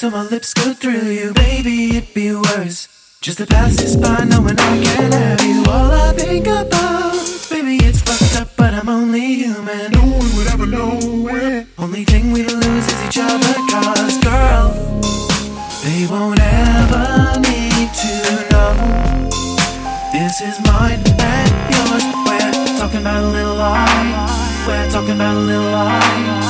so my lips could thrill you. Baby, it'd be worse. Just to pass this by, knowing I can't have you. All I think about, baby, it's fucked up, but I'm only human. No one would ever know it. Only thing we lose is each other, cause girl, they won't ever need to know. This is mine and yours. We're talking about a little lie. We're talking about a little lie.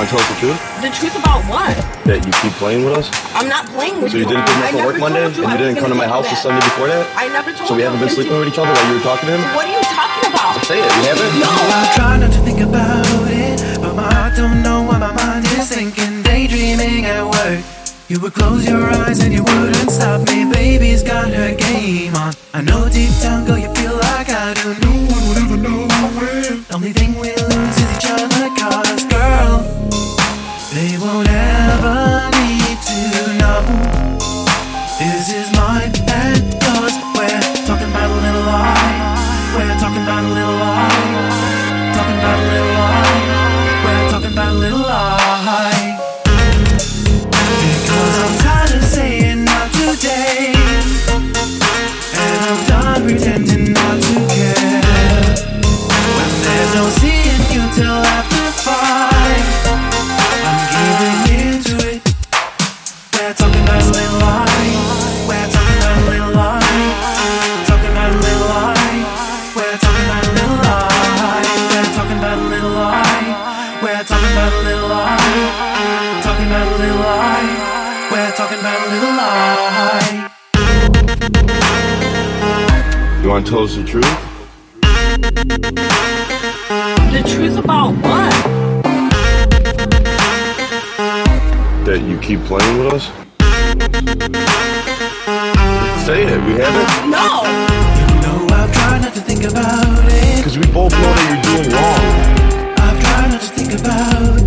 Want to tell us the truth? The truth about what? That you keep playing with us? I'm not playing with you. So you didn't pick me I up from work Monday? told And you didn't come to my do house the. Sunday before that? I never told So we haven't been sleeping with each other while you were talking to him? What are you talking about? Say it, we haven't? No. I try not to think about it, but my heart don't know what my mind is thinking. Daydreaming at work. You would close your eyes and you wouldn't stop me. Baby's got her game on. I know deep down, girl, you feel like I do. Won't ever need to know. This is mine and yours. We're talking about a little lie. We're talking about a little lie. Talking about a little lie. We're talking about a little lie. Because I'm tired of saying not today. And I'm done pretending talking about a little lie. You want to tell us the truth? The truth about what? That you keep playing with us? Say it, we haven't? No. You know I've tried not to think about it. Because we both know that you're doing wrong. I've tried not to think about. It.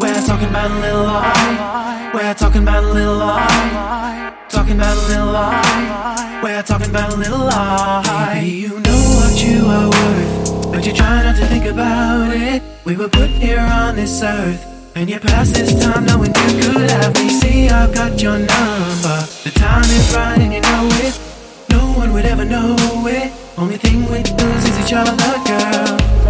We're talking about a little lie. We're talking about a little lie. Talking about a little lie. We're talking about a little lie. Baby, you know what you are worth, but you try not to think about it. We were put here on this earth. And you pass this time knowing you could have me. See, I've got your number. The time is right and you know it. No one would ever know it. Only thing we lose is each other, girl.